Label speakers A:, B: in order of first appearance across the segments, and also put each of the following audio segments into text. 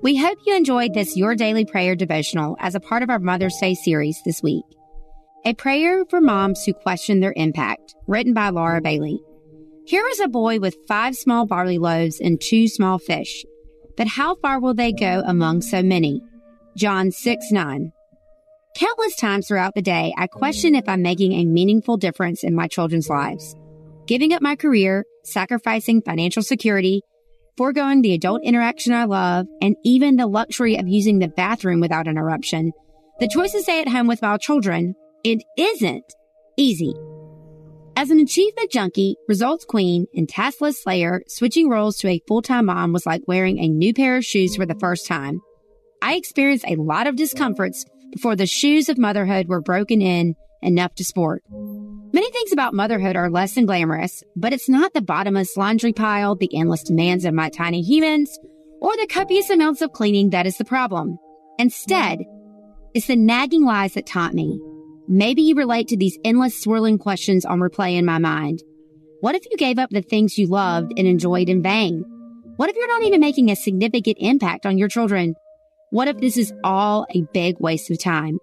A: We hope you enjoyed this Your Daily Prayer devotional as a part of our Mother's Day series this week. A prayer for moms who question their impact, written by Laura Bailey. Here is a boy with five small barley loaves and two small fish. But how far will they go among so many? John 6 9. Countless times throughout the day, I question if I'm making a meaningful difference in my children's lives. Giving up my career, sacrificing financial security, foregoing the adult interaction I love, and even the luxury of using the bathroom without interruption. The choice to stay at home with my children, it isn't easy. As an achievement junkie, results queen, and taskless slayer, switching roles to a full-time mom was like wearing a new pair of shoes for the first time. I experienced a lot of discomforts before the shoes of motherhood were broken in enough to sport. Many things about motherhood are less than glamorous, but it's not the bottomless laundry pile, the endless demands of my tiny humans, or the copious amounts of cleaning that is the problem. Instead, it's the nagging lies that taunt me. Maybe you relate to these endless swirling questions on replay in my mind. What if you gave up the things you loved and enjoyed in vain? What if you're not even making a significant impact on your children? What if this is all a big waste of time?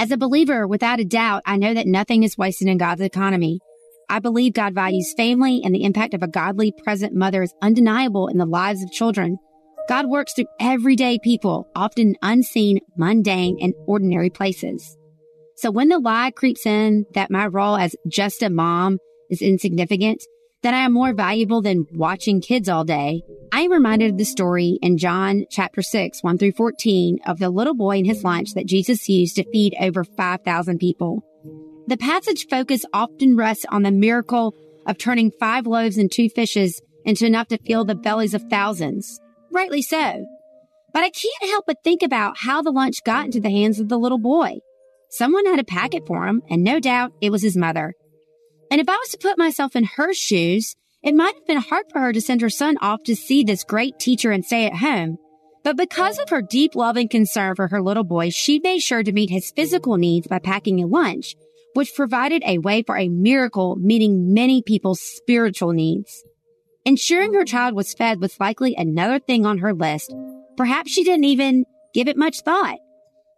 A: As a believer, without a doubt, I know that nothing is wasted in God's economy. I believe God values family and the impact of a godly present mother is undeniable in the lives of children. God works through everyday people, often unseen, mundane, and ordinary places. So when the lie creeps in that my role as just a mom is insignificant, that I am more valuable than watching kids all day, I am reminded of the story in John chapter 6, 1 through 14 of the little boy and his lunch that Jesus used to feed over 5,000 people. The passage focus often rests on the miracle of turning five loaves and two fishes into enough to fill the bellies of thousands. Rightly so. But I can't help but think about how the lunch got into the hands of the little boy. Someone had a packet for him, and no doubt it was his mother. And if I was to put myself in her shoes It might have been hard for her to send her son off to see this great teacher and stay at home. But because of her deep love and concern for her little boy, she made sure to meet his physical needs by packing a lunch, which provided a way for a miracle meeting many people's spiritual needs. Ensuring her child was fed was likely another thing on her list. Perhaps she didn't even give it much thought.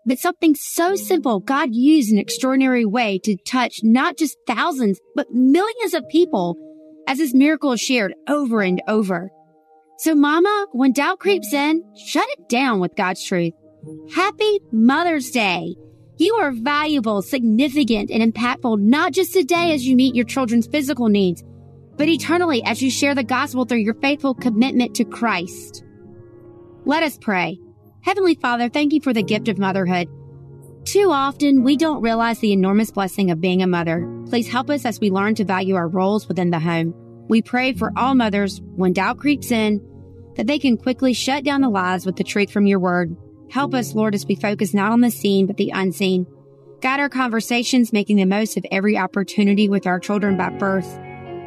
A: But something so simple God used an extraordinary way to touch not just thousands, but millions of people as his miracle is shared over and over. So mama, when doubt creeps in, shut it down with God's truth. Happy Mother's Day. You are valuable, significant, and impactful not just today as you meet your children's physical needs, but eternally as you share the gospel through your faithful commitment to Christ. Let us pray. Heavenly Father, thank you for the gift of motherhood. Too often, we don't realize the enormous blessing of being a mother. Please help us as we learn to value our roles within the home. We pray for all mothers when doubt creeps in that they can quickly shut down the lies with the truth from your word. Help us, Lord, as we focus not on the seen, but the unseen. Guide our conversations, making the most of every opportunity with our children by birth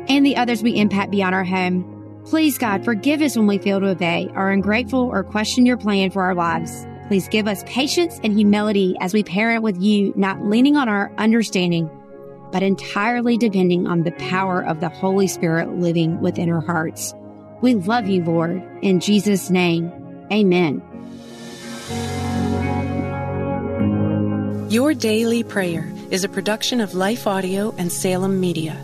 A: and the others we impact beyond our home. Please, God, forgive us when we fail to obey, are ungrateful, or question your plan for our lives. Please give us patience and humility as we parent with you, not leaning on our understanding, but entirely depending on the power of the Holy Spirit living within our hearts. We love you, Lord. In Jesus' name, amen.
B: Your Daily Prayer is a production of Life Audio and Salem Media.